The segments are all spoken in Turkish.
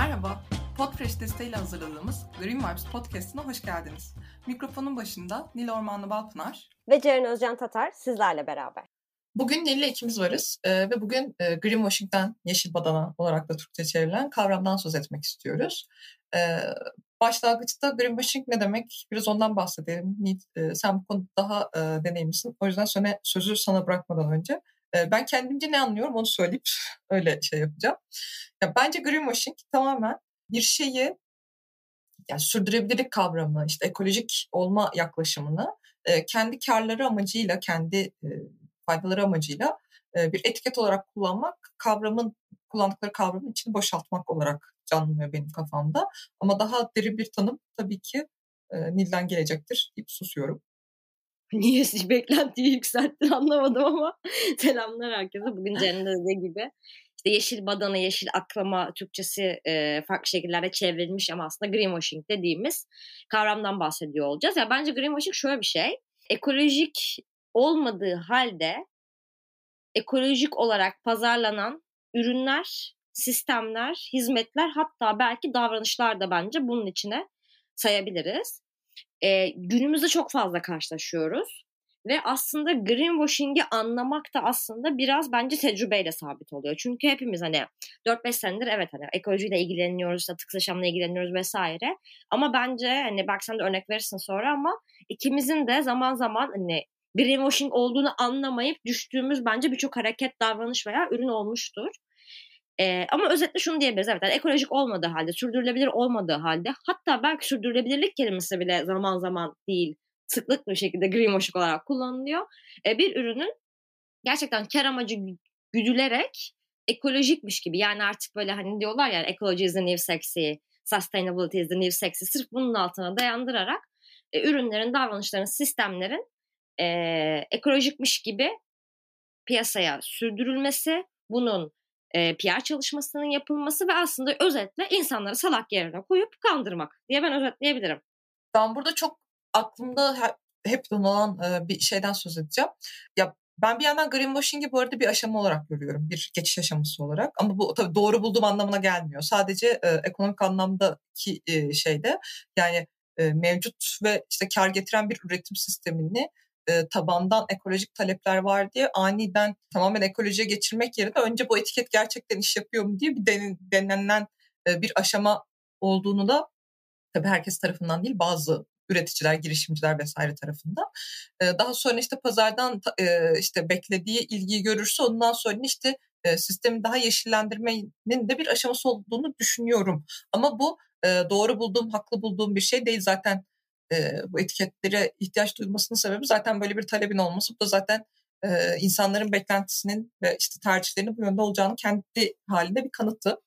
Merhaba, Podfresh desteğiyle hazırladığımız Green Vibes Podcast'ına hoş geldiniz. Mikrofonun başında Nil Ormanlı Balpınar ve Ceren Özcan Tatar sizlerle beraber. Bugün Nil'le ikimiz varız ee, ve bugün e, Greenwashing'den yeşil badana olarak da Türkçe çevrilen kavramdan söz etmek istiyoruz. Ee, başlangıçta greenwashing ne demek? Biraz ondan bahsedelim. Nil, e, sen bu konuda daha e, deneyimlisin. O yüzden sana, sözü sana bırakmadan önce ben kendimce ne anlıyorum onu söyleyip öyle şey yapacağım. Ya bence greenwashing tamamen bir şeyi yani sürdürülebilirlik kavramı, işte ekolojik olma yaklaşımını kendi karları amacıyla, kendi faydaları amacıyla bir etiket olarak kullanmak, kavramın kullandıkları kavramın içini boşaltmak olarak canlanıyor benim kafamda. Ama daha derin bir tanım tabii ki Nil'den gelecektir deyip susuyorum. Niye beklentiyi yükselttin anlamadım ama selamlar herkese. Bugün dediği gibi işte yeşil badana, yeşil aklama Türkçesi e, farklı şekillerde çevrilmiş ama aslında greenwashing dediğimiz kavramdan bahsediyor olacağız. Ya yani bence greenwashing şöyle bir şey. Ekolojik olmadığı halde ekolojik olarak pazarlanan ürünler, sistemler, hizmetler hatta belki davranışlar da bence bunun içine sayabiliriz. E, günümüzde çok fazla karşılaşıyoruz. Ve aslında greenwashing'i anlamak da aslında biraz bence tecrübeyle sabit oluyor. Çünkü hepimiz hani 4-5 senedir evet hani ekolojiyle ilgileniyoruz, atık yaşamla ilgileniyoruz vesaire. Ama bence hani belki sen de örnek verirsin sonra ama ikimizin de zaman zaman hani greenwashing olduğunu anlamayıp düştüğümüz bence birçok hareket, davranış veya ürün olmuştur. Ee, ama özetle şunu diyebiliriz. Evet yani ekolojik olmadığı halde, sürdürülebilir olmadığı halde hatta belki sürdürülebilirlik kelimesi bile zaman zaman değil sıklıklı bir şekilde greenwashing olarak kullanılıyor. Ee, bir ürünün gerçekten kar amacı güdülerek ekolojikmiş gibi yani artık böyle hani diyorlar ya ecology is the new sexy, sustainability is the new sexy sırf bunun altına dayandırarak e, ürünlerin, davranışların, sistemlerin e, ekolojikmiş gibi piyasaya sürdürülmesi, bunun e, PR çalışmasının yapılması ve aslında özetle insanları salak yerine koyup kandırmak diye ben özetleyebilirim. Ben burada çok aklımda hep donanan e, bir şeyden söz edeceğim. Ya ben bir yandan greenwashing'i bu arada bir aşama olarak görüyorum. Bir geçiş aşaması olarak. Ama bu tabii doğru bulduğum anlamına gelmiyor. Sadece e, ekonomik anlamdaki e, şeyde yani e, mevcut ve işte kar getiren bir üretim sistemini e, tabandan ekolojik talepler var diye aniden tamamen ekolojiye geçirmek yerine önce bu etiket gerçekten iş yapıyor mu diye bir den, denenen e, bir aşama olduğunu da tabii herkes tarafından değil bazı üreticiler, girişimciler vesaire tarafından. E, daha sonra işte pazardan e, işte beklediği ilgiyi görürse ondan sonra işte e, sistemi daha yeşillendirmenin de bir aşaması olduğunu düşünüyorum. Ama bu e, doğru bulduğum, haklı bulduğum bir şey değil. Zaten e, bu etiketlere ihtiyaç duymasının sebebi zaten böyle bir talebin olması. Bu da zaten e, insanların beklentisinin ve işte tercihlerinin bu yönde olacağını kendi halinde bir kanıtı.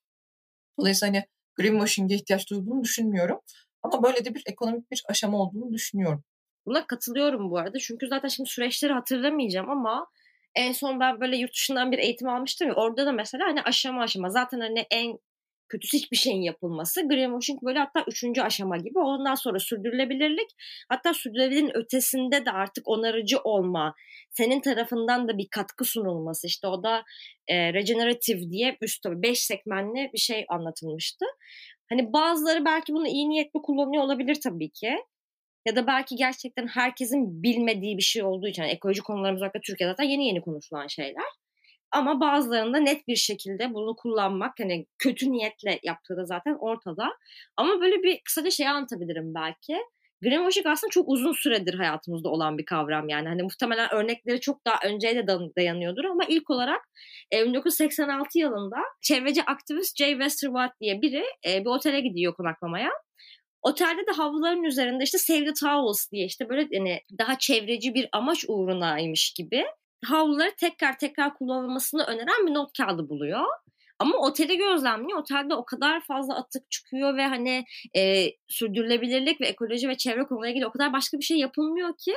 Dolayısıyla hani greenwashing'e ihtiyaç duyduğunu düşünmüyorum. Ama böyle de bir ekonomik bir aşama olduğunu düşünüyorum. Buna katılıyorum bu arada. Çünkü zaten şimdi süreçleri hatırlamayacağım ama en son ben böyle yurt dışından bir eğitim almıştım ya orada da mesela hani aşama aşama zaten hani en kötüsü hiçbir şeyin yapılması. Greenwashing böyle hatta üçüncü aşama gibi. Ondan sonra sürdürülebilirlik. Hatta sürdürülebilirliğin ötesinde de artık onarıcı olma. Senin tarafından da bir katkı sunulması. İşte o da e, regenerative diye üst tabii beş segmenli bir şey anlatılmıştı. Hani bazıları belki bunu iyi niyetli kullanıyor olabilir tabii ki. Ya da belki gerçekten herkesin bilmediği bir şey olduğu için yani ekoloji konularımız özellikle Türkiye'de zaten yeni yeni konuşulan şeyler. Ama bazılarında net bir şekilde bunu kullanmak hani kötü niyetle yaptığı da zaten ortada. Ama böyle bir kısaca şey anlatabilirim belki. Greenwashing aslında çok uzun süredir hayatımızda olan bir kavram yani. Hani muhtemelen örnekleri çok daha önceye de dayanıyordur ama ilk olarak 1986 yılında çevreci aktivist Jay Westerwald diye biri e, bir otele gidiyor konaklamaya. Otelde de havluların üzerinde işte Save the Towels diye işte böyle yani daha çevreci bir amaç uğrunaymış gibi havluları tekrar tekrar kullanılmasını öneren bir not kağıdı buluyor. Ama oteli gözlemliyor. Otelde o kadar fazla atık çıkıyor ve hani e, sürdürülebilirlik ve ekoloji ve çevre konularıyla ilgili o kadar başka bir şey yapılmıyor ki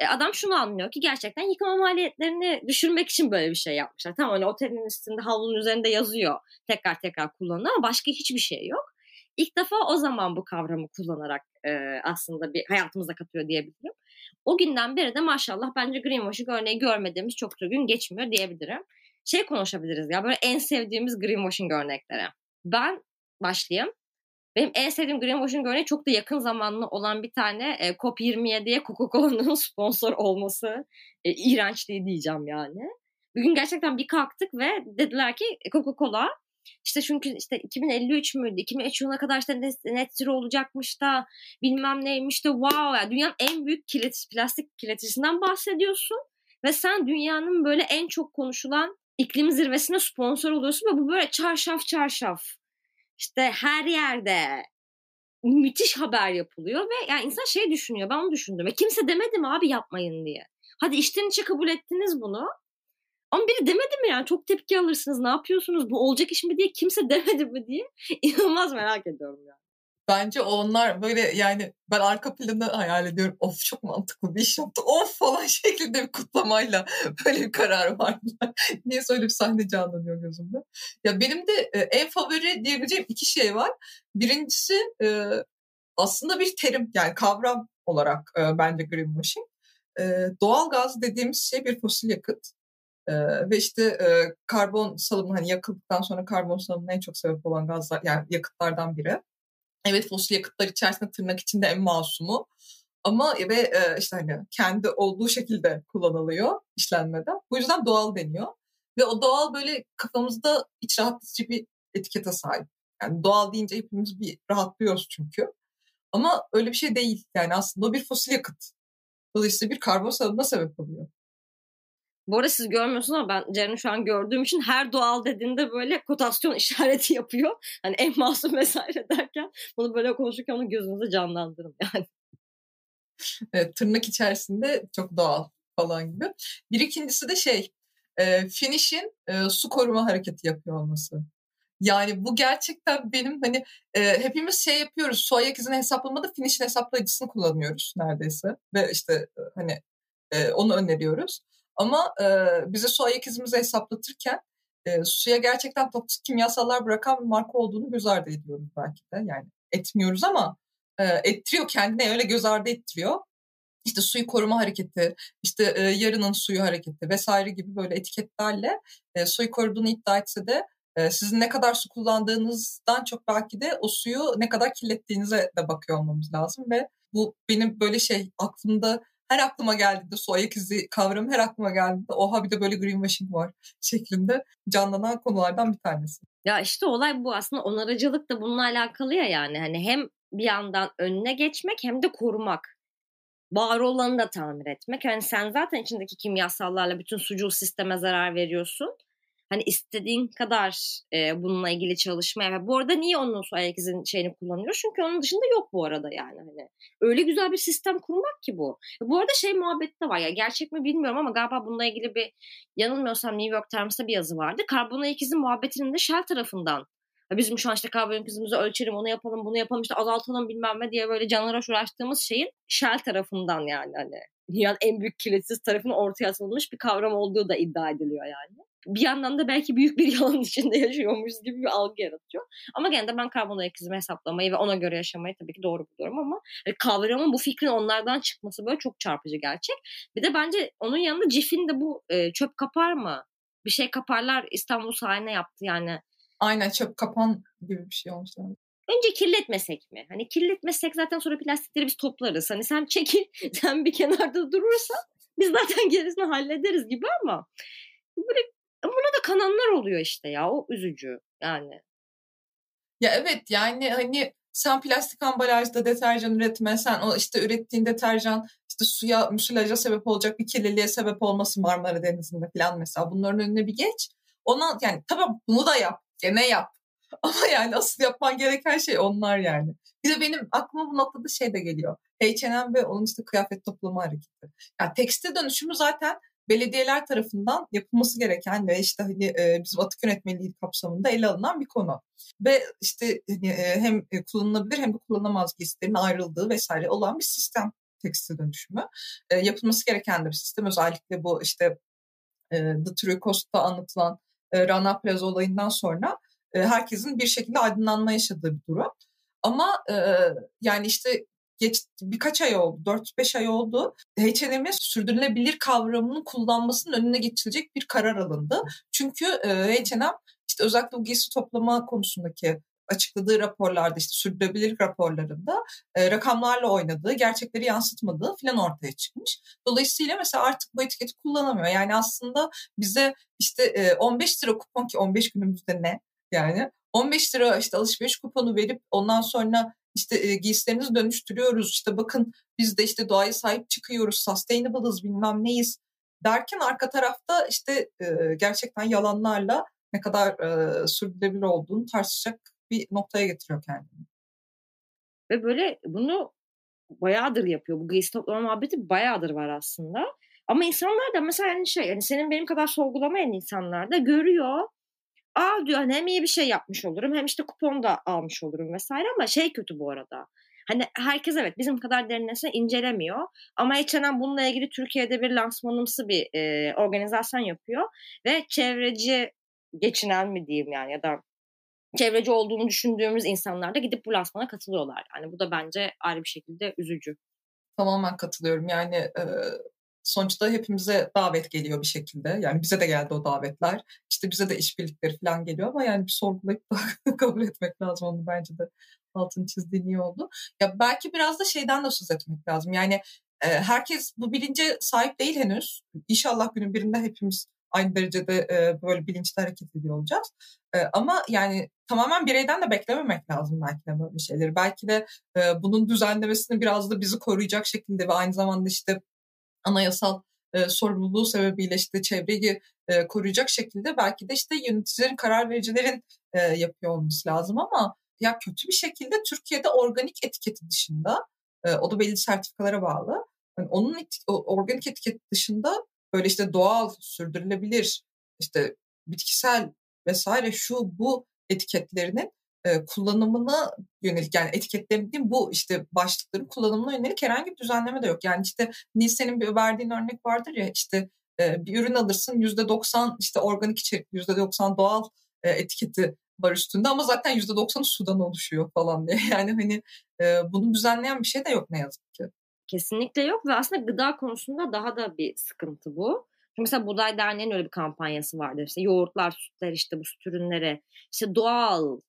e, adam şunu anlıyor ki gerçekten yıkama maliyetlerini düşürmek için böyle bir şey yapmışlar. Tamam hani otelin üstünde havlunun üzerinde yazıyor tekrar tekrar kullanın ama başka hiçbir şey yok. İlk defa o zaman bu kavramı kullanarak e, aslında bir hayatımıza katıyor diyebilirim. O günden beri de maşallah bence greenwashing örneği görmediğimiz çok da gün geçmiyor diyebilirim. Şey konuşabiliriz ya böyle en sevdiğimiz greenwashing örnekleri. Ben başlayayım. Benim en sevdiğim greenwashing örneği çok da yakın zamanlı olan bir tane e, COP27'ye Coca-Cola'nın sponsor olması e, iğrençliği diyeceğim yani. Bugün gerçekten bir kalktık ve dediler ki Coca-Cola işte çünkü işte 2053 müydü? 2053 yılına kadar işte net zero olacakmış da bilmem neymiş de wow yani dünyanın en büyük kilit, plastik kireticisinden bahsediyorsun ve sen dünyanın böyle en çok konuşulan iklim zirvesine sponsor oluyorsun ve bu böyle çarşaf çarşaf işte her yerde müthiş haber yapılıyor ve yani insan şey düşünüyor ben onu düşündüm ve kimse demedi mi abi yapmayın diye. Hadi işten içe kabul ettiniz bunu ama biri demedi mi yani çok tepki alırsınız ne yapıyorsunuz bu olacak iş mi diye kimse demedi mi diye inanılmaz merak ediyorum yani. Bence onlar böyle yani ben arka planı hayal ediyorum. Of çok mantıklı bir iş yaptı. Of falan şeklinde bir kutlamayla böyle bir karar vardılar. Niye öyle bir sahne canlanıyor gözümde. Ya benim de e, en favori diyebileceğim iki şey var. Birincisi e, aslında bir terim yani kavram olarak e, bence greenwashing. Doğal gaz dediğimiz şey bir fosil yakıt. Ve işte e, karbon salımı hani yakıldıktan sonra karbon salımına en çok sebep olan gazlar yani yakıtlardan biri. Evet fosil yakıtlar içerisinde tırnak içinde en masumu. Ama ve e, işte hani kendi olduğu şekilde kullanılıyor işlenmeden. Bu yüzden doğal deniyor. Ve o doğal böyle kafamızda iç rahatlatıcı bir etikete sahip. Yani doğal deyince hepimiz bir rahatlıyoruz çünkü. Ama öyle bir şey değil. Yani aslında o bir fosil yakıt. Dolayısıyla bir karbon salımına sebep oluyor. Bu arada siz görmüyorsunuz ama ben Ceren'i şu an gördüğüm için her doğal dediğinde böyle kotasyon işareti yapıyor. Hani en masum vesaire derken bunu böyle konuşurken onu gözünüzde canlandırın yani. Evet, tırnak içerisinde çok doğal falan gibi. Bir ikincisi de şey, e, finish'in e, su koruma hareketi yapıyor olması. Yani bu gerçekten benim hani e, hepimiz şey yapıyoruz. Su ayak izini hesaplamada finish'in hesaplayıcısını kullanıyoruz neredeyse. Ve işte e, hani e, onu öneriyoruz. Ama e, bize su ayak izimizi hesaplatırken e, suya gerçekten toksik kimyasallar bırakan bir marka olduğunu göz ardı ediyoruz belki de. Yani etmiyoruz ama e, ettiriyor kendine öyle göz ardı ettiriyor. İşte suyu koruma hareketi, işte e, yarının suyu hareketi vesaire gibi böyle etiketlerle e, suyu koruduğunu iddia etse de e, sizin ne kadar su kullandığınızdan çok belki de o suyu ne kadar kirlettiğinize de bakıyor olmamız lazım ve bu benim böyle şey aklımda her aklıma geldiğinde su ayak izi kavramı her aklıma geldiğinde oha bir de böyle greenwashing var şeklinde canlanan konulardan bir tanesi. Ya işte olay bu aslında onarıcılık da bununla alakalı ya yani hani hem bir yandan önüne geçmek hem de korumak. Var olanı da tamir etmek. Yani sen zaten içindeki kimyasallarla bütün sucul sisteme zarar veriyorsun hani istediğin kadar e, bununla ilgili çalışmaya ve bu arada niye onun izin şeyini kullanıyor? Çünkü onun dışında yok bu arada yani hani. Öyle güzel bir sistem kurmak ki bu. Bu arada şey muhabbet de var ya gerçek mi bilmiyorum ama galiba bununla ilgili bir yanılmıyorsam New York Times'ta bir yazı vardı. Karbon ayak izi muhabbetinin de Shell tarafından bizim şu an işte karbon izimizi ölçelim, onu yapalım, bunu yapalım, işte azaltalım bilmem ne diye böyle canlara uğraştığımız şeyin Shell tarafından yani hani dünyanın en büyük kilitsiz tarafının ortaya atılmış bir kavram olduğu da iddia ediliyor yani bir yandan da belki büyük bir yalan içinde yaşıyormuşuz gibi bir algı yaratıyor. Ama gene de ben karbon ayak izimi hesaplamayı ve ona göre yaşamayı tabii ki doğru buluyorum ama hani kavramın bu fikrin onlardan çıkması böyle çok çarpıcı gerçek. Bir de bence onun yanında Cif'in de bu e, çöp kapar mı? Bir şey kaparlar İstanbul sahiline yaptı yani. Aynen çöp kapan gibi bir şey olmuş. Önce kirletmesek mi? Hani kirletmesek zaten sonra plastikleri biz toplarız. Hani sen çekil, sen bir kenarda durursan biz zaten gerisini hallederiz gibi ama böyle buna da kananlar oluyor işte ya. O üzücü yani. Ya evet yani hani sen plastik ambalajda deterjan üretme, sen o işte ürettiğin deterjan işte suya, müsilaja sebep olacak bir kirliliğe sebep olması Marmara Denizi'nde falan mesela. Bunların önüne bir geç. Ona yani tamam bunu da yap, gene yap. Ama yani asıl yapman gereken şey onlar yani. Bir de benim aklıma bu noktada şey de geliyor. H&M ve onun işte kıyafet toplama hareketi. Yani tekstil dönüşümü zaten belediyeler tarafından yapılması gereken ve işte hani e, bizim atık yönetmeliği kapsamında ele alınan bir konu. Ve işte hani, e, hem kullanılabilir hem de kullanılamaz giysilerin ayrıldığı vesaire olan bir sistem tekstil dönüşümü. E, yapılması gereken de bir sistem. Özellikle bu işte e, The True Cost'ta anlatılan e, Rana Plaza olayından sonra e, herkesin bir şekilde aydınlanma yaşadığı bir durum. Ama e, yani işte geç birkaç ay oldu, 4-5 ay oldu. H&M'in sürdürülebilir kavramının kullanmasının önüne geçilecek bir karar alındı. Çünkü e, H&M işte özellikle bu giysi toplama konusundaki açıkladığı raporlarda işte sürdürülebilirlik raporlarında e, rakamlarla oynadığı, gerçekleri yansıtmadığı falan ortaya çıkmış. Dolayısıyla mesela artık bu etiketi kullanamıyor. Yani aslında bize işte e, 15 lira kupon ki 15 günümüzde ne yani 15 lira işte alışveriş kuponu verip ondan sonra işte e, giysilerinizi dönüştürüyoruz. İşte bakın biz de işte doğaya sahip çıkıyoruz. Sustainable'ız bilmem neyiz derken arka tarafta işte e, gerçekten yalanlarla ne kadar e, sürdürülebilir olduğunu tartışacak bir noktaya getiriyor kendini. Ve böyle bunu bayağıdır yapıyor. Bu giysi toplama muhabbeti bayağıdır var aslında. Ama insanlar da mesela yani şey yani senin benim kadar sorgulamayan insanlar da görüyor. Aa diyor hani hem iyi bir şey yapmış olurum hem işte kupon da almış olurum vesaire ama şey kötü bu arada. Hani herkes evet bizim kadar derinlemesine incelemiyor. Ama H&M bununla ilgili Türkiye'de bir lansmanımsı bir e, organizasyon yapıyor. Ve çevreci geçinen mi diyeyim yani ya da çevreci olduğunu düşündüğümüz insanlar da gidip bu lansmana katılıyorlar. Yani bu da bence ayrı bir şekilde üzücü. Tamamen katılıyorum. Yani e, sonuçta hepimize davet geliyor bir şekilde. Yani bize de geldi o davetler. İşte bize de işbirlikleri falan geliyor ama yani bir sorgulayıp da kabul etmek lazım onu bence de altını çizdiğin iyi oldu. Ya belki biraz da şeyden de söz etmek lazım. Yani e, herkes bu bilince sahip değil henüz. İnşallah günün birinde hepimiz aynı derecede e, böyle bilinçli hareket ediyor olacağız. E, ama yani tamamen bireyden de beklememek lazım belki de böyle şeyleri. Belki de bunun düzenlemesini biraz da bizi koruyacak şekilde ve aynı zamanda işte anayasal e, sorumluluğu sebebiyle işte çevreyi e, koruyacak şekilde belki de işte yöneticilerin, karar vericilerin e, yapıyor olması lazım ama ya kötü bir şekilde Türkiye'de organik etiketi dışında e, o da belli sertifikalara bağlı. Yani onun etik, organik etiket dışında böyle işte doğal, sürdürülebilir, işte bitkisel vesaire şu bu etiketlerinin kullanımına yönelik yani etiketlerin değil bu işte başlıkların kullanımına yönelik herhangi bir düzenleme de yok. Yani işte Nisan'ın bir verdiğin örnek vardır ya işte bir ürün alırsın %90 işte organik içerik, %90 doğal etiketi var üstünde ama zaten %90'ı sudan oluşuyor falan diye. Yani hani bunu düzenleyen bir şey de yok ne yazık ki. Kesinlikle yok ve aslında gıda konusunda daha da bir sıkıntı bu. Mesela Buğday Derneği'nin öyle bir kampanyası vardır. İşte yoğurtlar, sütler işte bu süt ürünleri işte doğal,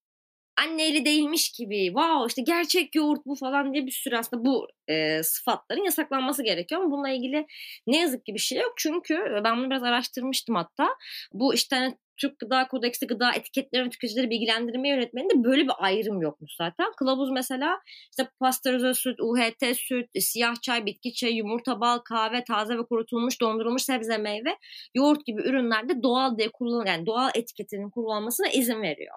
anne değilmiş gibi, wow işte gerçek yoğurt bu falan diye bir sürü aslında bu e, sıfatların yasaklanması gerekiyor ama bununla ilgili ne yazık ki bir şey yok. Çünkü ben bunu biraz araştırmıştım hatta. Bu işte hani Türk Gıda Kodeksi gıda etiketleri ve tüketicileri bilgilendirme yönetmeninde böyle bir ayrım yokmuş zaten. Kılavuz mesela işte pastörize süt, UHT süt, siyah çay, bitki çayı, yumurta, bal, kahve, taze ve kurutulmuş, dondurulmuş sebze, meyve, yoğurt gibi ürünlerde doğal diye kullan yani doğal etiketinin kullanılmasına izin veriyor.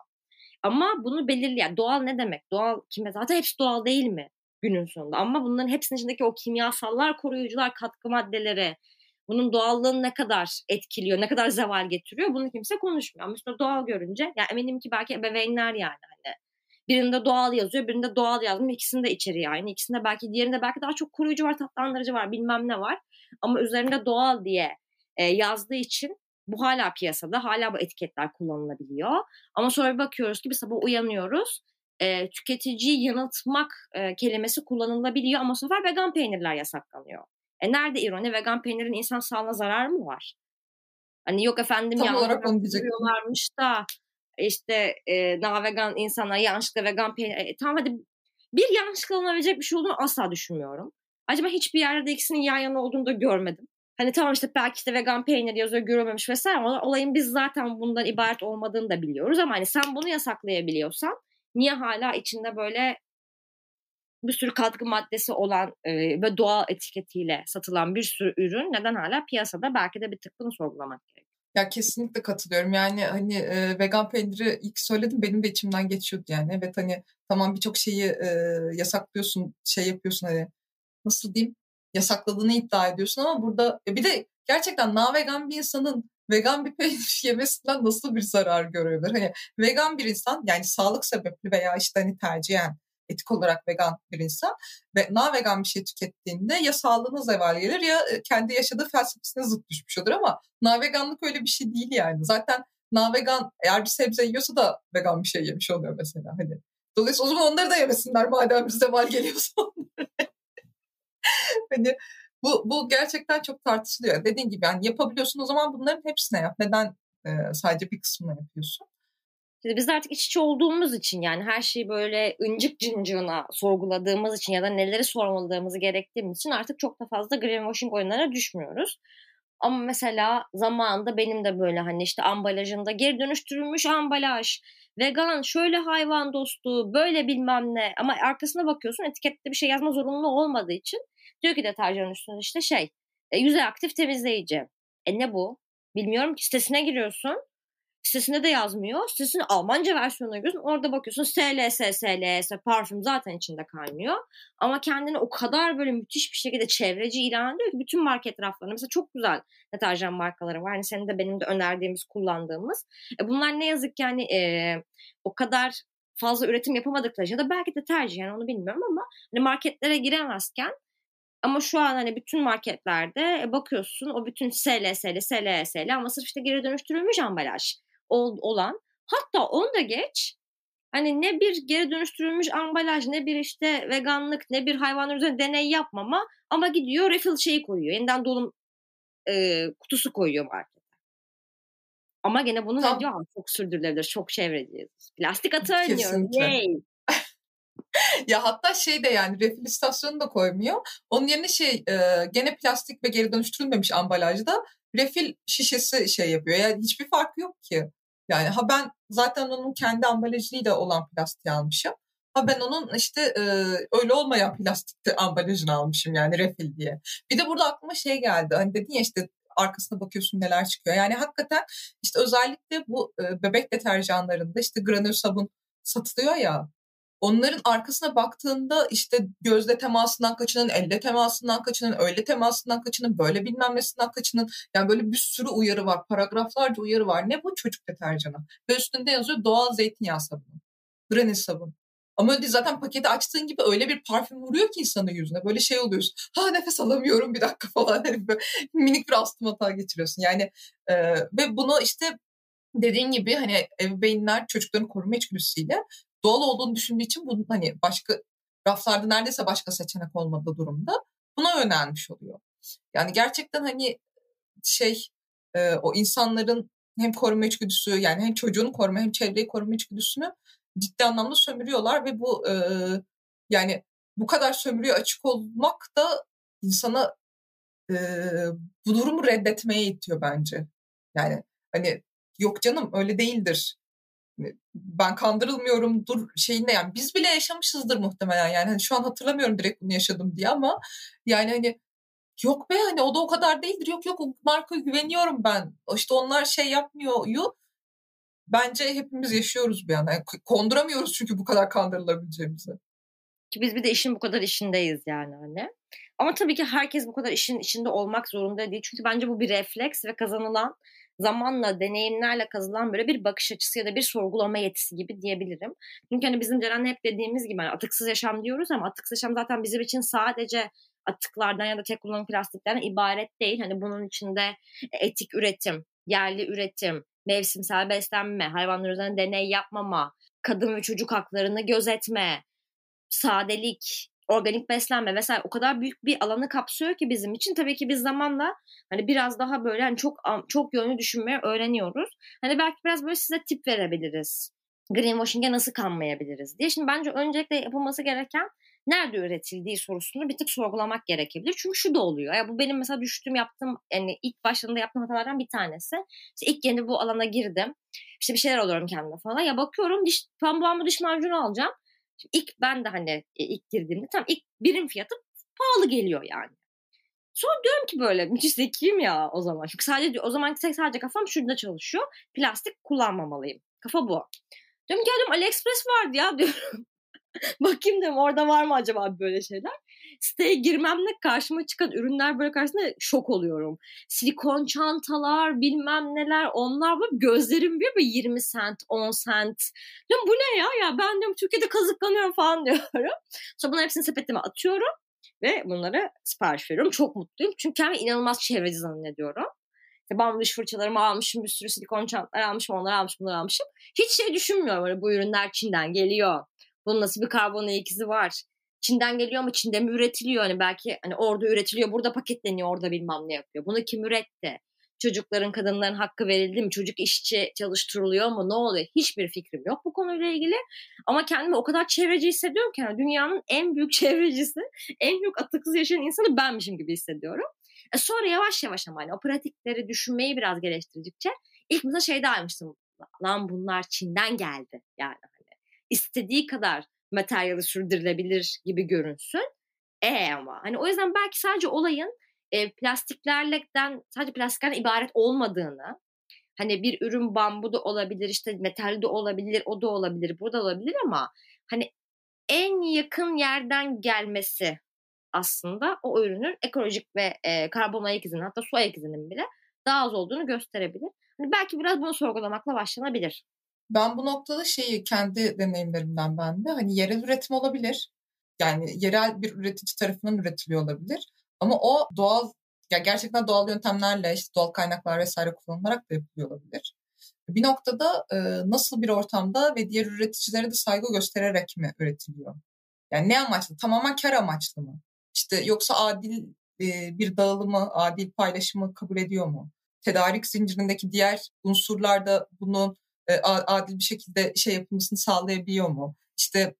Ama bunu belirli yani doğal ne demek? Doğal kime zaten hepsi doğal değil mi günün sonunda? Ama bunların hepsinin içindeki o kimyasallar, koruyucular, katkı maddeleri, bunun doğallığını ne kadar etkiliyor, ne kadar zeval getiriyor bunu kimse konuşmuyor. Ama işte doğal görünce ya eminim ki belki ebeveynler yani hani birinde doğal yazıyor, birinde doğal yazmıyor. İkisinde içeriği aynı. İkisinde belki diğerinde belki daha çok koruyucu var, tatlandırıcı var, bilmem ne var. Ama üzerinde doğal diye e, yazdığı için bu hala piyasada, hala bu etiketler kullanılabiliyor. Ama sonra bir bakıyoruz ki bir sabah uyanıyoruz. E, tüketiciyi yanıltmak e, kelimesi kullanılabiliyor ama bu sefer vegan peynirler yasaklanıyor. E nerede ironi? Vegan peynirin insan sağlığına zarar mı var? Hani yok efendim Tam olarak onu diyecektim. da işte e, daha vegan insanlar yanlışlıkla vegan peynir. E, tamam hadi bir yanlışlıkla alınabilecek bir şey olduğunu asla düşünmüyorum. Acaba hiçbir yerde ikisinin yan yana olduğunu da görmedim. Hani tamam işte belki işte vegan peynir yazıyor görülmemiş vesaire ama olayın biz zaten bundan ibaret olmadığını da biliyoruz ama hani sen bunu yasaklayabiliyorsan niye hala içinde böyle bir sürü katkı maddesi olan e, ve doğal etiketiyle satılan bir sürü ürün neden hala piyasada belki de bir tık bunu sorgulamak gerekiyor. Ya kesinlikle katılıyorum. Yani hani e, vegan peyniri ilk söyledim benim de içimden geçiyordu yani. Evet hani tamam birçok şeyi e, yasaklıyorsun, şey yapıyorsun hani nasıl diyeyim? Yasakladığını iddia ediyorsun ama burada bir de gerçekten na vegan bir insanın vegan bir peynir yemesinden nasıl bir zarar görebilir? Hani vegan bir insan yani sağlık sebepli veya işte hani tercihen etik olarak vegan bir insan ve na vegan bir şey tükettiğinde ya sağlığına zeval gelir ya e, kendi yaşadığı felsefesine zıt düşmüş olur ama na veganlık öyle bir şey değil yani. Zaten na vegan eğer bir sebze yiyorsa da vegan bir şey yemiş oluyor mesela hani. Dolayısıyla o zaman onları da yemesinler madem bize zeval geliyorsa hani bu, bu gerçekten çok tartışılıyor. Dediğin gibi yani yapabiliyorsun o zaman bunların hepsine yap. Neden e, sadece bir kısmını yapıyorsun? Şimdi biz artık iç içe olduğumuz için yani her şeyi böyle incik cincığına sorguladığımız için ya da neleri sormaladığımızı gerektiğimiz için artık çok da fazla greenwashing oyunlarına düşmüyoruz. Ama mesela zamanında benim de böyle hani işte ambalajında geri dönüştürülmüş ambalaj, vegan, şöyle hayvan dostu, böyle bilmem ne. Ama arkasına bakıyorsun etikette bir şey yazma zorunlu olmadığı için diyor ki deterjan üstünde işte şey e, yüzey aktif temizleyici. E ne bu? Bilmiyorum ki sitesine giriyorsun. Sitesinde de yazmıyor. Sitesinin Almanca versiyonuna giriyorsun. Orada bakıyorsun SLS, SLS, parfüm zaten içinde kaynıyor. Ama kendini o kadar böyle müthiş bir şekilde çevreci ilan ediyor ki bütün market raflarında mesela çok güzel deterjan markaları var. Hani senin de benim de önerdiğimiz, kullandığımız. E bunlar ne yazık ki yani e, o kadar fazla üretim yapamadıkları ya da belki de tercih yani onu bilmiyorum ama hani marketlere giremezken ama şu an hani bütün marketlerde e, bakıyorsun o bütün SLS'li, SLS'li ama sırf işte geri dönüştürülmüş ambalaj olan hatta onu da geç hani ne bir geri dönüştürülmüş ambalaj ne bir işte veganlık ne bir hayvanlar üzerinde deney yapmama ama gidiyor refill şeyi koyuyor. Yeniden dolum e, kutusu koyuyor markete. Ama gene bunu Tam. ne diyor? Çok sürdürülebilir, çok çevreciyiz. Plastik atı önlüyor. Yay. ya hatta şey de yani refil istasyonu da koymuyor. Onun yerine şey e, gene plastik ve geri dönüştürülmemiş ambalajda refil şişesi şey yapıyor. Yani hiçbir fark yok ki. Yani ha ben zaten onun kendi ambalajıyla olan plastiği almışım. Ha ben onun işte e, öyle olmayan plastik ambalajını almışım yani refil diye. Bir de burada aklıma şey geldi. Hani dedin ya işte arkasına bakıyorsun neler çıkıyor. Yani hakikaten işte özellikle bu e, bebek deterjanlarında işte granül sabun satılıyor ya. Onların arkasına baktığında işte gözle temasından kaçının, elle temasından kaçının, öyle temasından kaçının, böyle bilmem nesinden kaçının. Yani böyle bir sürü uyarı var. Paragraflarca uyarı var. Ne bu çocuk deterjanı? Ve üstünde yazıyor doğal zeytinyağı sabunu. Granül sabun. Ama zaten paketi açtığın gibi öyle bir parfüm vuruyor ki insanın yüzüne. Böyle şey oluyorsun. Ha nefes alamıyorum bir dakika falan. Hani böyle minik bir astım hata geçiriyorsun. Yani e, ve bunu işte dediğin gibi hani ebeveynler çocukların koruma içgüdüsüyle doğal olduğunu düşündüğü için bunun hani başka raflarda neredeyse başka seçenek olmadığı durumda buna yönelmiş oluyor. Yani gerçekten hani şey e, o insanların hem koruma içgüdüsü yani hem çocuğun koruma hem çevreyi koruma içgüdüsünü ciddi anlamda sömürüyorlar ve bu e, yani bu kadar sömürüye açık olmak da insana e, bu durumu reddetmeye itiyor bence. Yani hani yok canım öyle değildir. Hani, ben kandırılmıyorum dur şeyinde yani biz bile yaşamışızdır muhtemelen yani hani şu an hatırlamıyorum direkt bunu yaşadım diye ama yani hani yok be hani o da o kadar değildir yok yok o markaya güveniyorum ben işte onlar şey yapmıyor bence hepimiz yaşıyoruz bir yana. Yani konduramıyoruz çünkü bu kadar kandırılabileceğimizi. Ki biz bir de işin bu kadar işindeyiz yani hani. Ama tabii ki herkes bu kadar işin içinde olmak zorunda değil. Çünkü bence bu bir refleks ve kazanılan zamanla, deneyimlerle kazılan böyle bir bakış açısı ya da bir sorgulama yetisi gibi diyebilirim. Çünkü hani bizim Ceren'le hep dediğimiz gibi hani atıksız yaşam diyoruz ama atıksız yaşam zaten bizim için sadece atıklardan ya da tek kullanım plastiklerden ibaret değil. Hani bunun içinde etik üretim, yerli üretim, mevsimsel beslenme, hayvanlar üzerinde deney yapmama, kadın ve çocuk haklarını gözetme, sadelik, organik beslenme vesaire o kadar büyük bir alanı kapsıyor ki bizim için. Tabii ki biz zamanla hani biraz daha böyle hani çok çok yönlü düşünmeyi öğreniyoruz. Hani belki biraz böyle size tip verebiliriz. Greenwashing'e nasıl kanmayabiliriz diye. Şimdi bence öncelikle yapılması gereken nerede üretildiği sorusunu bir tık sorgulamak gerekebilir. Çünkü şu da oluyor. Ya bu benim mesela düştüğüm yaptığım yani ilk başladığımda yaptığım hatalardan bir tanesi. İşte ilk yeni bu alana girdim. İşte bir şeyler alıyorum kendime falan. Ya bakıyorum diş, pambuğumu diş macunu alacağım. Şimdi ilk ben de hani e, ilk girdiğimde tam ilk birim fiyatı pahalı geliyor yani. Sonra diyorum ki böyle müthiş zekiyim ya o zaman. Çünkü sadece o zaman sadece kafam şurada çalışıyor. Plastik kullanmamalıyım. Kafa bu. Diyorum ki ya diyorum AliExpress vardı ya diyorum. Bakayım dedim orada var mı acaba böyle şeyler. Siteye girmemle karşıma çıkan ürünler böyle karşısında şok oluyorum. Silikon çantalar bilmem neler onlar böyle gözlerim bir böyle 20 sent 10 sent. Diyorum bu ne ya ya ben diyorum Türkiye'de kazıklanıyorum falan diyorum. Sonra bunların hepsini sepetime atıyorum ve bunları sipariş veriyorum. Çok mutluyum çünkü kendimi inanılmaz çevreci zannediyorum. İşte bambu diş fırçalarımı almışım, bir sürü silikon çantalar almışım, onları almışım, bunları almışım. Hiç şey düşünmüyorum böyle bu ürünler Çin'den geliyor bunun nasıl bir karbon ikizi var? Çin'den geliyor mu? Çin'de mi üretiliyor? Hani belki hani orada üretiliyor, burada paketleniyor, orada bilmem ne yapıyor. Bunu kim üretti? Çocukların, kadınların hakkı verildi mi? Çocuk işçi çalıştırılıyor mu? Ne oluyor? Hiçbir fikrim yok bu konuyla ilgili. Ama kendimi o kadar çevreci hissediyorum ki yani dünyanın en büyük çevrecisi, en büyük atıksız yaşayan insanı benmişim gibi hissediyorum. E sonra yavaş yavaş ama hani o pratikleri düşünmeyi biraz geliştirdikçe ilk mesela şeyde almıştım. Lan bunlar Çin'den geldi. Yani hani istediği kadar materyali sürdürülebilir gibi görünsün. E ama hani o yüzden belki sadece olayın e, plastiklerden sadece plastiklerden ibaret olmadığını hani bir ürün bambu da olabilir işte metal de olabilir o da olabilir bu da olabilir ama hani en yakın yerden gelmesi aslında o ürünün ekolojik ve e, karbon ayak izinin hatta su ayak izinin bile daha az olduğunu gösterebilir. Hani belki biraz bunu sorgulamakla başlanabilir. Ben bu noktada şeyi kendi deneyimlerimden ben de hani yerel üretim olabilir. Yani yerel bir üretici tarafından üretiliyor olabilir. Ama o doğal ya gerçekten doğal yöntemlerle işte doğal kaynaklar vesaire kullanılarak da yapılıyor olabilir. Bir noktada e, nasıl bir ortamda ve diğer üreticilere de saygı göstererek mi üretiliyor? Yani ne amaçlı? Tamamen kar amaçlı mı? İşte yoksa adil e, bir dağılımı, adil paylaşımı kabul ediyor mu? Tedarik zincirindeki diğer unsurlar da bunun e, adil bir şekilde şey yapılmasını sağlayabiliyor mu? İşte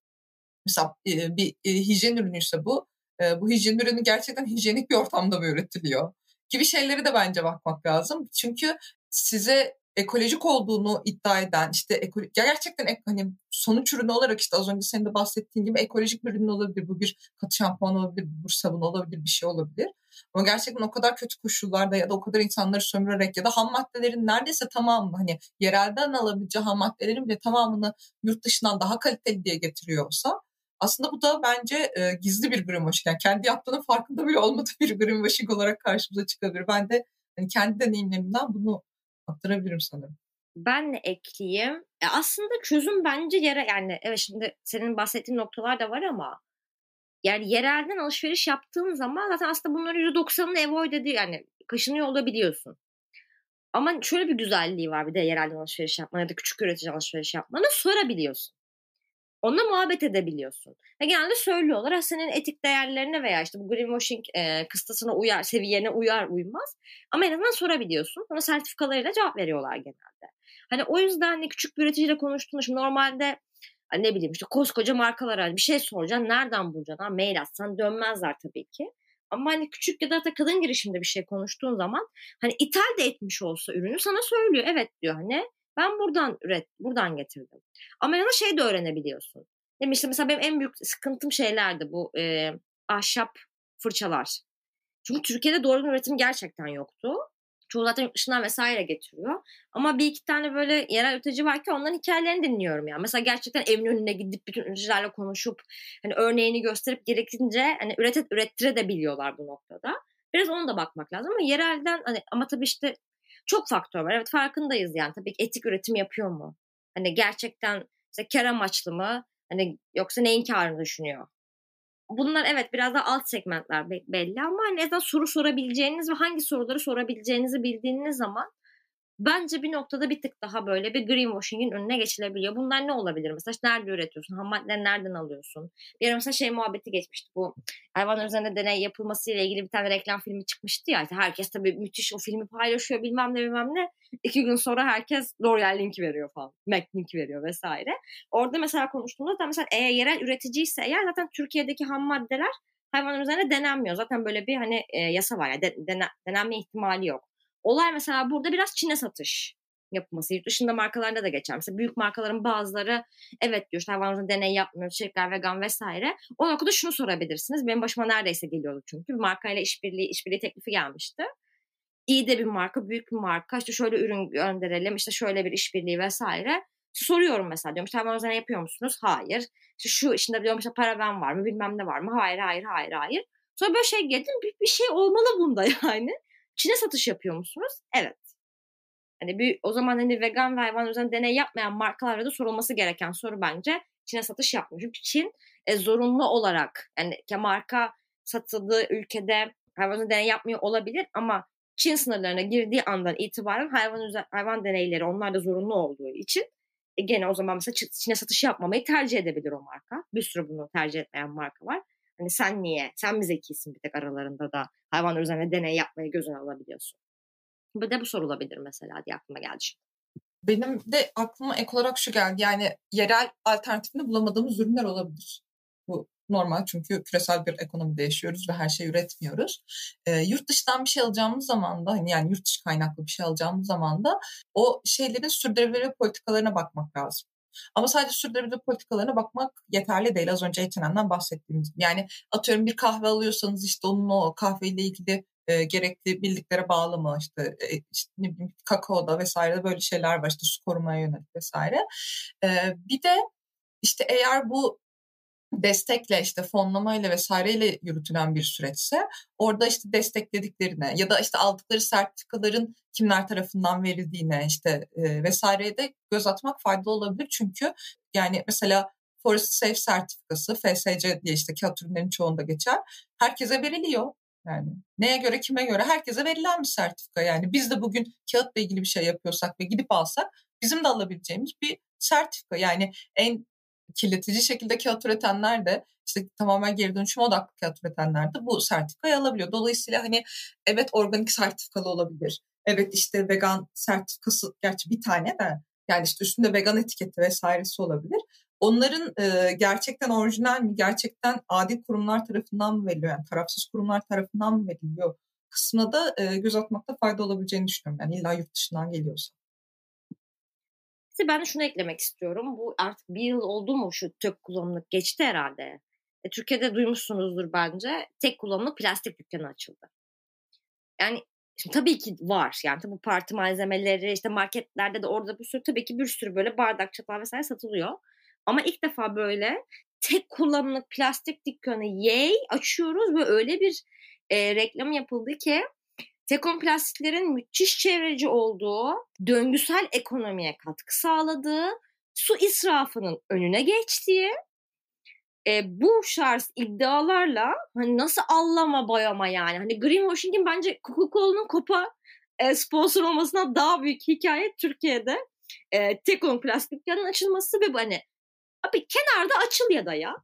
mesela e, bir e, hijyen ürünüyse bu, e, bu hijyen ürünü gerçekten hijyenik bir ortamda mı üretiliyor? Gibi şeyleri de bence bakmak lazım. Çünkü size ekolojik olduğunu iddia eden işte ekolo- gerçekten ek, hani sonuç ürünü olarak işte az önce senin de bahsettiğin gibi ekolojik bir ürün olabilir. Bu bir katı şampuan olabilir, bu bir sabun olabilir, bir şey olabilir. Ama gerçekten o kadar kötü koşullarda ya da o kadar insanları sömürerek ya da ham maddelerin neredeyse tamamını hani yerelden alabileceği ham maddelerin bile tamamını yurt dışından daha kaliteli diye getiriyorsa aslında bu da bence e, gizli bir greenwashing. Yani kendi yaptığının farkında bile olmadığı bir greenwashing olarak karşımıza çıkabilir. Ben de hani kendi deneyimlerimden bunu aktarabilirim sanırım. Ben de ekleyeyim. E aslında çözüm bence yere yani evet şimdi senin bahsettiğin noktalar da var ama yani yerelden alışveriş yaptığın zaman zaten aslında bunların %90'ını avoid ediyor yani kaşınıyor olabiliyorsun. Ama şöyle bir güzelliği var bir de yerelden alışveriş yapmanın ya da küçük üretici alışveriş yapmanı sorabiliyorsun. Onunla muhabbet edebiliyorsun. Ve genelde söylüyorlar senin etik değerlerine veya işte bu greenwashing e, kıstasına uyar, seviyene uyar uymaz. Ama en azından sorabiliyorsun. Ona sertifikalarıyla cevap veriyorlar genelde. Hani o yüzden hani küçük bir üreticiyle konuştuğunda şimdi normalde hani ne bileyim işte koskoca markalara bir şey soracaksın. Nereden bulacaksın? Ha, mail atsan dönmezler tabii ki. Ama hani küçük ya da kadın girişimde bir şey konuştuğun zaman hani ithal de etmiş olsa ürünü sana söylüyor. Evet diyor hani ben buradan üret, buradan getirdim. Ama yana şey de öğrenebiliyorsun. Değil mi? İşte mesela benim en büyük sıkıntım şeylerdi bu e, ahşap fırçalar. Çünkü Türkiye'de doğru üretim gerçekten yoktu. Çoğu zaten yurt dışından vesaire getiriyor. Ama bir iki tane böyle yerel üretici var ki onların hikayelerini dinliyorum ya. Mesela gerçekten evin önüne gidip bütün üreticilerle konuşup hani örneğini gösterip gerekince hani üretet ürettire de biliyorlar bu noktada. Biraz ona da bakmak lazım ama yerelden hani ama tabii işte çok faktör var. Evet farkındayız yani. Tabii ki etik üretim yapıyor mu? Hani gerçekten işte kar amaçlı mı? Hani yoksa neyin karını düşünüyor? Bunlar evet biraz da alt segmentler belli ama hani en soru sorabileceğiniz ve hangi soruları sorabileceğinizi bildiğiniz zaman bence bir noktada bir tık daha böyle bir greenwashing'in önüne geçilebiliyor. Bunlar ne olabilir? Mesela işte nerede üretiyorsun? Ham maddeleri nereden alıyorsun? Bir ara mesela şey muhabbeti geçmişti bu. Hayvanlar üzerinde deney yapılması ile ilgili bir tane reklam filmi çıkmıştı ya. İşte herkes tabii müthiş o filmi paylaşıyor bilmem ne bilmem ne. İki gün sonra herkes L'Oreal linki veriyor falan. Mac linki veriyor vesaire. Orada mesela konuştuğumuzda mesela eğer yerel üreticiyse eğer zaten Türkiye'deki ham maddeler hayvanlar üzerinde denenmiyor. Zaten böyle bir hani e, yasa var. Yani de, dene, denenme ihtimali yok. Olay mesela burada biraz Çin'e satış yapılması. Yurt dışında markalarda da geçer. Mesela büyük markaların bazıları evet diyor işte hayvanımızda deney yapmıyor, çiçekler vegan vesaire. O noktada şunu sorabilirsiniz. Benim başıma neredeyse geliyordu çünkü. Bir markayla işbirliği, işbirliği teklifi gelmişti. İyi de bir marka, büyük bir marka. İşte şöyle ürün gönderelim, işte şöyle bir işbirliği vesaire. Soruyorum mesela diyorum işte hayvanımızda ne yapıyor musunuz? Hayır. İşte şu içinde diyorum işte para ben var mı bilmem ne var mı? Hayır, hayır, hayır, hayır. Sonra böyle şey geldim bir, bir şey olmalı bunda yani. Çin'e satış yapıyor musunuz? Evet. Hani bir, o zaman hani vegan ve hayvan üzerinde deney yapmayan markalara da sorulması gereken soru bence Çin'e satış yapmıyor. Çünkü Çin e, zorunlu olarak yani ki marka satıldığı ülkede hayvan deney yapmıyor olabilir ama Çin sınırlarına girdiği andan itibaren hayvan hayvan deneyleri onlar da zorunlu olduğu için e, gene o zaman mesela Çin'e satış yapmamayı tercih edebilir o marka. Bir sürü bunu tercih etmeyen marka var. Hani sen niye? Sen mi zekisin bir tek aralarında da hayvan üzerine deney yapmaya gözüne alabiliyorsun. Bu da bu sorulabilir mesela diye aklıma geldi şimdi. Benim de aklıma ek olarak şu geldi. Yani yerel alternatifini bulamadığımız ürünler olabilir. Bu normal çünkü küresel bir ekonomide yaşıyoruz ve her şeyi üretmiyoruz. E, yurt dışından bir şey alacağımız zaman da hani yani yurt dışı kaynaklı bir şey alacağımız zaman da o şeylerin sürdürülebilir politikalarına bakmak lazım. Ama sadece sürdürülebilir politikalarına bakmak yeterli değil. Az önce Etinen'den bahsettiğimiz Yani atıyorum bir kahve alıyorsanız işte onun o kahveyle ilgili e, gerekli bildiklere bağlı mı işte, e, işte ne bileyim kakaoda vesaire böyle şeyler var işte su korumaya yönelik vesaire. E, bir de işte eğer bu destekle işte fonlamayla vesaireyle yürütülen bir süreçse orada işte desteklediklerine ya da işte aldıkları sertifikaların kimler tarafından verildiğine işte e, vesaireye de göz atmak faydalı olabilir. Çünkü yani mesela Forest Safe sertifikası FSC diye işte kağıt ürünlerin çoğunda geçer. Herkese veriliyor. Yani neye göre kime göre herkese verilen bir sertifika. Yani biz de bugün kağıtla ilgili bir şey yapıyorsak ve gidip alsak bizim de alabileceğimiz bir sertifika. Yani en kirletici şekilde kağıt üretenler de işte tamamen geri dönüşüm odaklı kağıt üretenler de bu sertifikayı alabiliyor. Dolayısıyla hani evet organik sertifikalı olabilir. Evet işte vegan sertifikası gerçi bir tane de yani işte üstünde vegan etiketi vesairesi olabilir. Onların e, gerçekten orijinal mi, gerçekten adil kurumlar tarafından mı veriliyor, yani tarafsız kurumlar tarafından mı veriliyor kısmına da e, göz atmakta fayda olabileceğini düşünüyorum. Yani illa yurt dışından geliyorsa. İşte ben şunu eklemek istiyorum. Bu artık bir yıl oldu mu şu tek kullanımlık geçti herhalde. E, Türkiye'de duymuşsunuzdur bence. Tek kullanımlık plastik dükkanı açıldı. Yani şimdi tabii ki var. Yani bu parti malzemeleri işte marketlerde de orada bir sürü tabii ki bir sürü böyle bardak, çatal vesaire satılıyor. Ama ilk defa böyle tek kullanımlık plastik dükkanı yay açıyoruz ve öyle bir e, reklam yapıldı ki Tekon plastiklerin müthiş çevreci olduğu, döngüsel ekonomiye katkı sağladığı, su israfının önüne geçtiği, e, bu şarj iddialarla hani nasıl allama bayama yani. Hani greenwashing'in bence Coca-Cola'nın Copa e, sponsor olmasına daha büyük hikaye Türkiye'de e, Tekon plastiklerin açılması ve hani abi kenarda açıl ya da ya.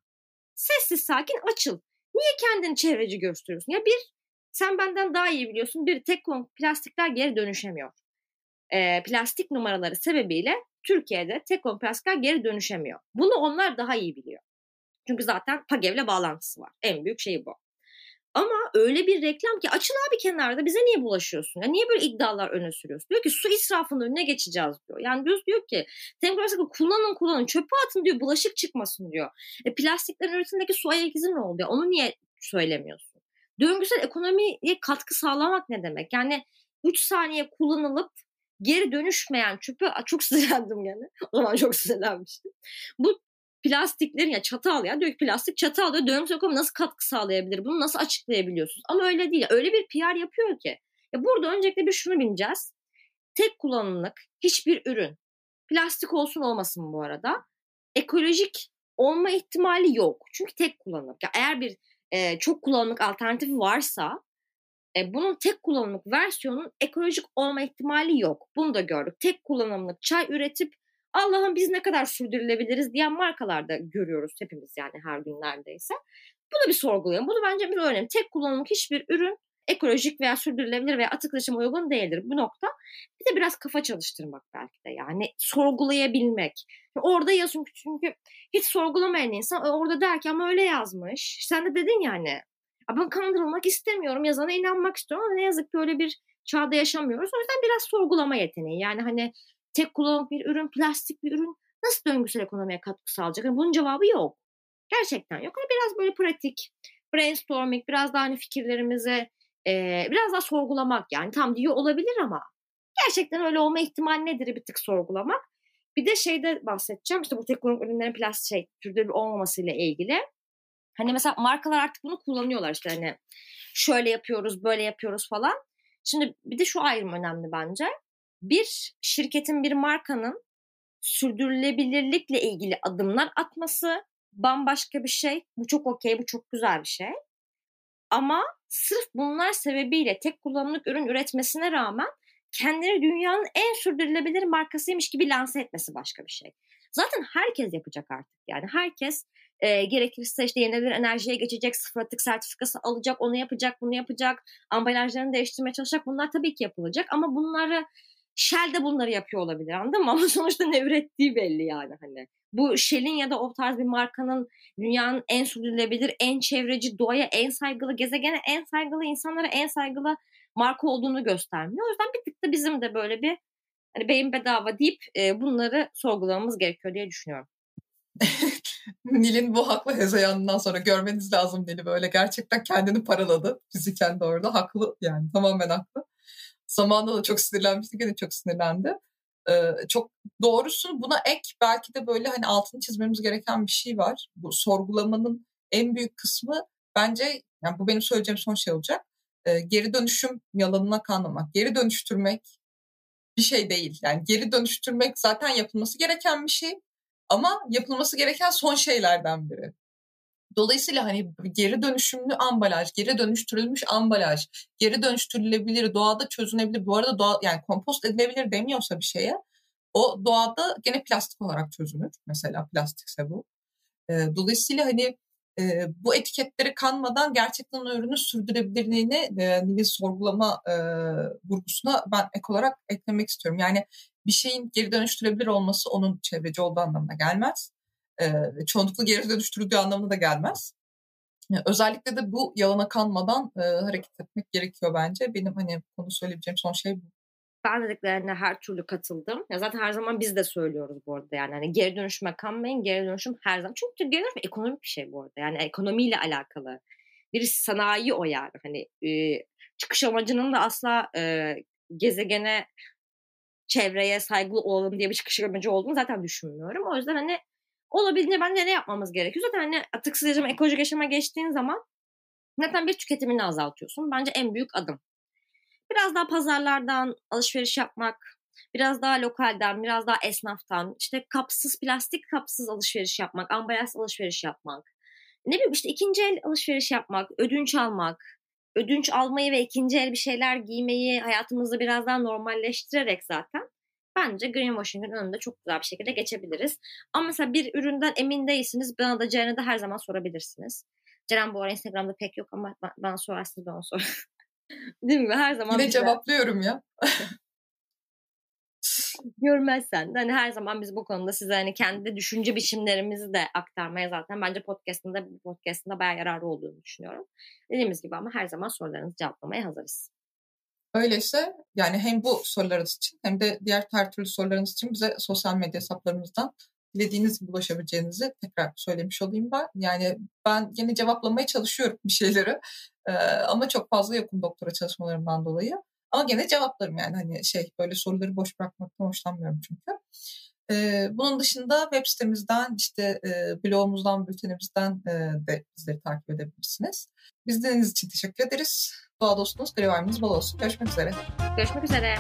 Sessiz sakin açıl. Niye kendini çevreci gösteriyorsun? Ya bir sen benden daha iyi biliyorsun. Bir tek plastikler geri dönüşemiyor. E, plastik numaraları sebebiyle Türkiye'de tekon plastikler geri dönüşemiyor. Bunu onlar daha iyi biliyor. Çünkü zaten PAGEV'le bağlantısı var. En büyük şey bu. Ama öyle bir reklam ki açın abi kenarda bize niye bulaşıyorsun? Ya niye böyle iddialar öne sürüyorsun? Diyor ki su israfının önüne geçeceğiz diyor. Yani diyor, diyor ki temperasyon kullanın kullanın çöpe atın diyor bulaşık çıkmasın diyor. E, plastiklerin üretimindeki su ayak izi ne oldu? Onu niye söylemiyorsun? Döngüsel ekonomiye katkı sağlamak ne demek? Yani 3 saniye kullanılıp geri dönüşmeyen çöpe çok sinirlendim yani. O zaman çok sinirlenmiştim. Bu plastiklerin ya çatal ya diyor plastik çatal diyor döngüsel ekonomi nasıl katkı sağlayabilir? Bunu nasıl açıklayabiliyorsunuz? Ama öyle değil. Öyle bir PR yapıyor ki. Ya burada öncelikle bir şunu bileceğiz. Tek kullanımlık hiçbir ürün plastik olsun olmasın bu arada ekolojik olma ihtimali yok. Çünkü tek kullanımlık. Ya eğer bir e, çok kullanımlık alternatifi varsa e, bunun tek kullanımlık versiyonun ekolojik olma ihtimali yok. Bunu da gördük. Tek kullanımlık çay üretip Allah'ım biz ne kadar sürdürülebiliriz diyen markalarda görüyoruz hepimiz yani her gün neredeyse. Bunu bir sorgulayalım. Bunu bence bir önemli. Tek kullanımlık hiçbir ürün ekolojik veya sürdürülebilir veya atık taşıma uygun değildir bu nokta. Bir de biraz kafa çalıştırmak belki de yani sorgulayabilmek. Orada yazın çünkü hiç sorgulamayan insan orada der ki ama öyle yazmış. Sen de dedin yani. Ben kandırılmak istemiyorum, yazana inanmak istiyorum ama ne yazık ki öyle bir çağda yaşamıyoruz. O yüzden biraz sorgulama yeteneği. Yani hani tek kullanımlık bir ürün, plastik bir ürün nasıl döngüsel ekonomiye katkı sağlayacak? Yani bunun cevabı yok. Gerçekten yok. Hani biraz böyle pratik, brainstorming, biraz daha hani fikirlerimize e, biraz daha sorgulamak yani tam diyor olabilir ama gerçekten öyle olma ihtimali nedir bir tık sorgulamak. Bir de şeyde bahsedeceğim işte bu teknolojik ürünlerin plastik şey sürdürülebilir olmamasıyla ilgili. Hani mesela markalar artık bunu kullanıyorlar işte hani şöyle yapıyoruz böyle yapıyoruz falan. Şimdi bir de şu ayrım önemli bence. Bir şirketin bir markanın sürdürülebilirlikle ilgili adımlar atması bambaşka bir şey. Bu çok okey, bu çok güzel bir şey. Ama sırf bunlar sebebiyle tek kullanımlık ürün üretmesine rağmen kendini dünyanın en sürdürülebilir markasıymış gibi lanse etmesi başka bir şey. Zaten herkes yapacak artık yani herkes E, gerekirse işte yenilenebilir enerjiye geçecek, sıfır atık sertifikası alacak, onu yapacak, bunu yapacak, ambalajlarını değiştirmeye çalışacak. Bunlar tabii ki yapılacak ama bunları Shell de bunları yapıyor olabilir anladın mı? Ama sonuçta ne ürettiği belli yani hani. Bu Shell'in ya da o tarz bir markanın dünyanın en sürdürülebilir, en çevreci, doğaya en saygılı, gezegene en saygılı, insanlara en saygılı marka olduğunu göstermiyor. O yüzden bir tık da bizim de böyle bir hani beyin bedava deyip e, bunları sorgulamamız gerekiyor diye düşünüyorum. Nil'in bu haklı hezeyanından sonra görmeniz lazım Nil'i böyle gerçekten kendini paraladı fiziken de orada haklı yani tamamen haklı. Zamanında da çok sinirlenmişti gene çok sinirlendi. Ee, çok doğrusu buna ek belki de böyle hani altını çizmemiz gereken bir şey var. Bu sorgulamanın en büyük kısmı bence yani bu benim söyleyeceğim son şey olacak. Ee, geri dönüşüm yalanına kanmamak. Geri dönüştürmek bir şey değil. Yani geri dönüştürmek zaten yapılması gereken bir şey ama yapılması gereken son şeylerden biri. Dolayısıyla hani geri dönüşümlü ambalaj, geri dönüştürülmüş ambalaj, geri dönüştürülebilir, doğada çözünebilir. Bu arada doğa, yani kompost edilebilir demiyorsa bir şeye o doğada gene plastik olarak çözünür. Mesela plastikse bu. dolayısıyla hani e, bu etiketleri kanmadan gerçekten o ürünü sürdürebilirliğini e, Nil'in sorgulama e, vurgusuna ben ek olarak eklemek istiyorum. Yani bir şeyin geri dönüştürebilir olması onun çevreci olduğu anlamına gelmez. E, çoğunlukla geri dönüştürüldüğü anlamına da gelmez. Özellikle de bu yalana kanmadan e, hareket etmek gerekiyor bence. Benim hani konu söyleyebileceğim son şey bu ben dediklerine her türlü katıldım. Ya zaten her zaman biz de söylüyoruz bu arada yani. Hani geri dönüşüme kanmayın. Geri dönüşüm her zaman. Çünkü geri dönüşüm ekonomik bir şey bu arada. Yani ekonomiyle alakalı. Bir sanayi o yani. Hani e, çıkış amacının da asla e, gezegene çevreye saygılı olalım diye bir çıkış amacı olduğunu zaten düşünmüyorum. O yüzden hani olabildiğince bence ne yapmamız gerekiyor? Zaten hani atıksız yaşama, ekolojik yaşama geçtiğin zaman zaten bir tüketimini azaltıyorsun. Bence en büyük adım. Biraz daha pazarlardan alışveriş yapmak, biraz daha lokalden, biraz daha esnaftan, işte kapsız, plastik kapsız alışveriş yapmak, ambalaj alışveriş yapmak. Ne bileyim işte ikinci el alışveriş yapmak, ödünç almak, ödünç almayı ve ikinci el bir şeyler giymeyi hayatımızda biraz daha normalleştirerek zaten bence greenwashing'in önünde çok güzel bir şekilde geçebiliriz. Ama mesela bir üründen emin değilsiniz bana da Ceren'e de her zaman sorabilirsiniz. Ceren bu ara Instagram'da pek yok ama bana sorarsınız ben onu sorarım. Değil mi? Her zaman. Yine bize... cevaplıyorum ya. görmezsen de hani her zaman biz bu konuda size hani kendi düşünce biçimlerimizi de aktarmaya zaten bence podcastında podcastında bayağı yararlı olduğunu düşünüyorum. Dediğimiz gibi ama her zaman sorularınızı cevaplamaya hazırız. Öyleyse yani hem bu sorularınız için hem de diğer her türlü sorularınız için bize sosyal medya hesaplarımızdan dilediğiniz gibi ulaşabileceğinizi tekrar söylemiş olayım ben. Yani ben yine cevaplamaya çalışıyorum bir şeyleri ee, ama çok fazla yokum doktora çalışmalarımdan dolayı. Ama gene cevaplarım yani hani şey böyle soruları boş bırakmaktan hoşlanmıyorum çünkü. Ee, bunun dışında web sitemizden işte e, blogumuzdan, bültenimizden e, de bizleri takip edebilirsiniz. Biz için teşekkür ederiz. Doğa dostunuz, grevayımız bol olsun. Görüşmek üzere. Görüşmek üzere.